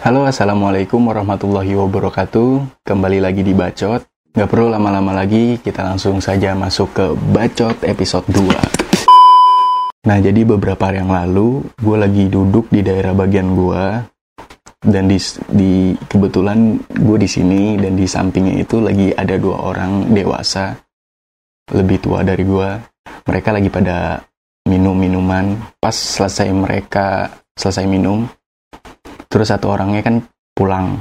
Halo, Assalamualaikum warahmatullahi wabarakatuh. Kembali lagi di Bacot. Gak perlu lama-lama lagi, kita langsung saja masuk ke Bacot episode 2. Nah, jadi beberapa hari yang lalu, gue lagi duduk di daerah bagian gue. Dan di, di kebetulan gue di sini dan di sampingnya itu lagi ada dua orang dewasa lebih tua dari gue. Mereka lagi pada minum minuman. Pas selesai mereka selesai minum, terus satu orangnya kan pulang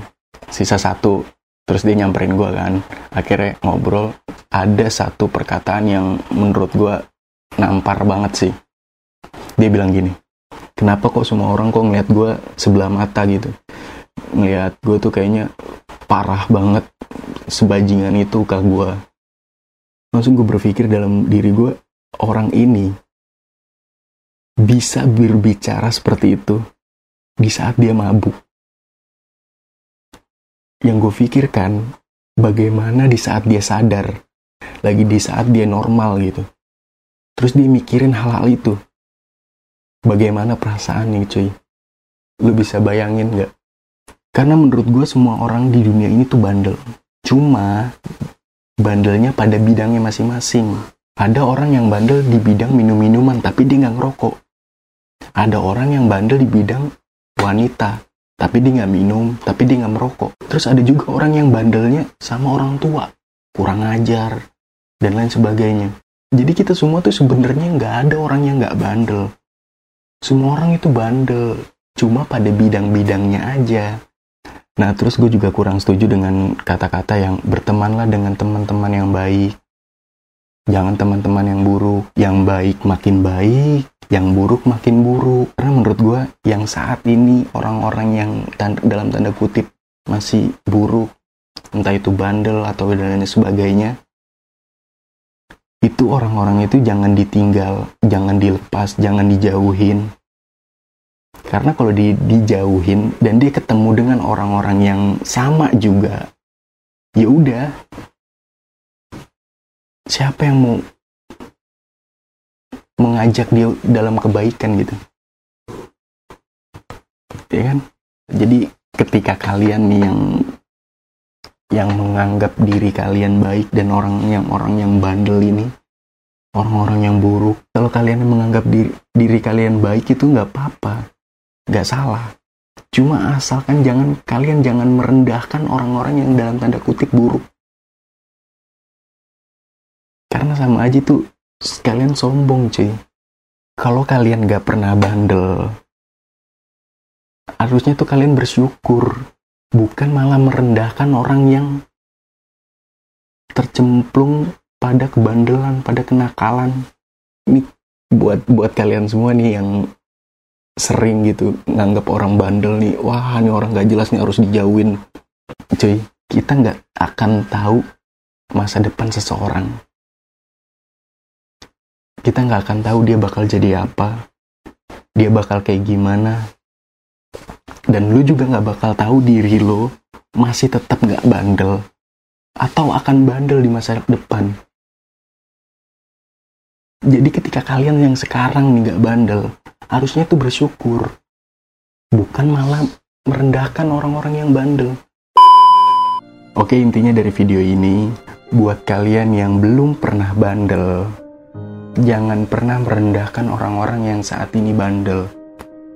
sisa satu. Terus dia nyamperin gue kan. Akhirnya ngobrol ada satu perkataan yang menurut gue nampar banget sih. Dia bilang gini kenapa kok semua orang kok ngeliat gue sebelah mata gitu? Ngeliat gue tuh kayaknya parah banget sebajingan itu ke gue langsung gue berpikir dalam diri gue orang ini bisa berbicara seperti itu di saat dia mabuk. Yang gue pikirkan, bagaimana di saat dia sadar, lagi di saat dia normal gitu. Terus dia mikirin hal-hal itu. Bagaimana perasaan nih cuy? Lu bisa bayangin gak? Karena menurut gue semua orang di dunia ini tuh bandel. Cuma bandelnya pada bidangnya masing-masing. Ada orang yang bandel di bidang minum-minuman tapi dia nggak ngerokok. Ada orang yang bandel di bidang wanita tapi dia nggak minum tapi dia nggak merokok. Terus ada juga orang yang bandelnya sama orang tua kurang ajar dan lain sebagainya. Jadi kita semua tuh sebenarnya nggak ada orang yang nggak bandel. Semua orang itu bandel cuma pada bidang-bidangnya aja. Nah terus gue juga kurang setuju dengan kata-kata yang bertemanlah dengan teman-teman yang baik jangan teman-teman yang buruk yang baik makin baik yang buruk makin buruk. Karena menurut gue yang saat ini orang-orang yang tanda, dalam tanda kutip masih buruk entah itu bandel atau dan lain sebagainya itu orang-orang itu jangan ditinggal jangan dilepas jangan dijauhin. Karena kalau di, dijauhin dan dia ketemu dengan orang-orang yang sama juga ya udah siapa yang mau mengajak dia dalam kebaikan gitu? Ya kan? Jadi ketika kalian nih yang yang menganggap diri kalian baik dan orang yang orang yang bandel ini orang-orang yang buruk kalau kalian menganggap diri, diri kalian baik itu nggak apa-apa nggak salah. Cuma asalkan jangan kalian jangan merendahkan orang-orang yang dalam tanda kutip buruk karena sama aja tuh kalian sombong cuy. Kalau kalian gak pernah bandel harusnya tuh kalian bersyukur. Bukan malah merendahkan orang yang tercemplung pada kebandelan pada kenakalan. Ini buat buat kalian semua nih yang sering gitu nganggap orang bandel nih wah ini orang gak jelas nih harus dijauhin. Cuy kita nggak akan tahu masa depan seseorang kita nggak akan tahu dia bakal jadi apa, dia bakal kayak gimana, dan lu juga nggak bakal tahu diri lo masih tetap nggak bandel atau akan bandel di masa depan. Jadi ketika kalian yang sekarang nih nggak bandel, harusnya tuh bersyukur, bukan malah merendahkan orang-orang yang bandel. Oke intinya dari video ini, buat kalian yang belum pernah bandel, jangan pernah merendahkan orang-orang yang saat ini bandel.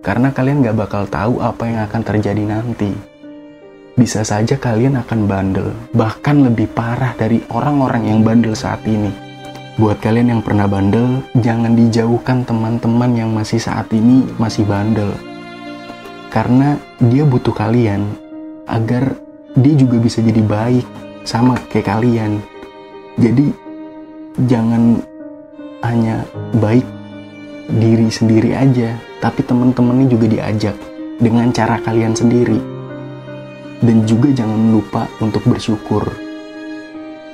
Karena kalian gak bakal tahu apa yang akan terjadi nanti. Bisa saja kalian akan bandel, bahkan lebih parah dari orang-orang yang bandel saat ini. Buat kalian yang pernah bandel, jangan dijauhkan teman-teman yang masih saat ini masih bandel. Karena dia butuh kalian agar dia juga bisa jadi baik sama kayak kalian. Jadi jangan hanya baik diri sendiri aja, tapi teman-temannya juga diajak dengan cara kalian sendiri. Dan juga jangan lupa untuk bersyukur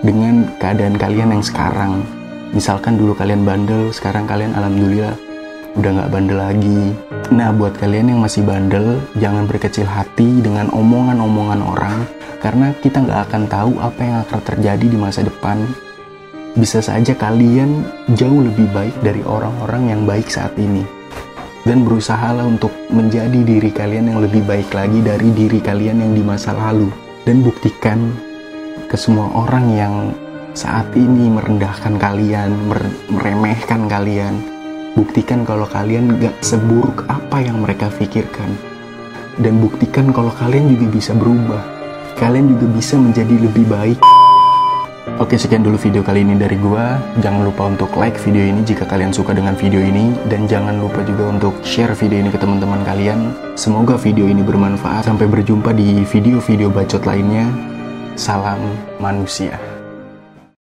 dengan keadaan kalian yang sekarang. Misalkan dulu kalian bandel, sekarang kalian alhamdulillah udah nggak bandel lagi. Nah, buat kalian yang masih bandel, jangan berkecil hati dengan omongan-omongan orang, karena kita nggak akan tahu apa yang akan terjadi di masa depan bisa saja kalian jauh lebih baik dari orang-orang yang baik saat ini. dan berusahalah untuk menjadi diri kalian yang lebih baik lagi dari diri kalian yang di masa lalu. Dan buktikan ke semua orang yang saat ini merendahkan kalian, meremehkan kalian, buktikan kalau kalian gak seburuk apa yang mereka pikirkan. Dan buktikan kalau kalian juga bisa berubah. Kalian juga bisa menjadi lebih baik Oke sekian dulu video kali ini dari gua. Jangan lupa untuk like video ini jika kalian suka dengan video ini. Dan jangan lupa juga untuk share video ini ke teman-teman kalian. Semoga video ini bermanfaat. Sampai berjumpa di video-video bacot lainnya. Salam manusia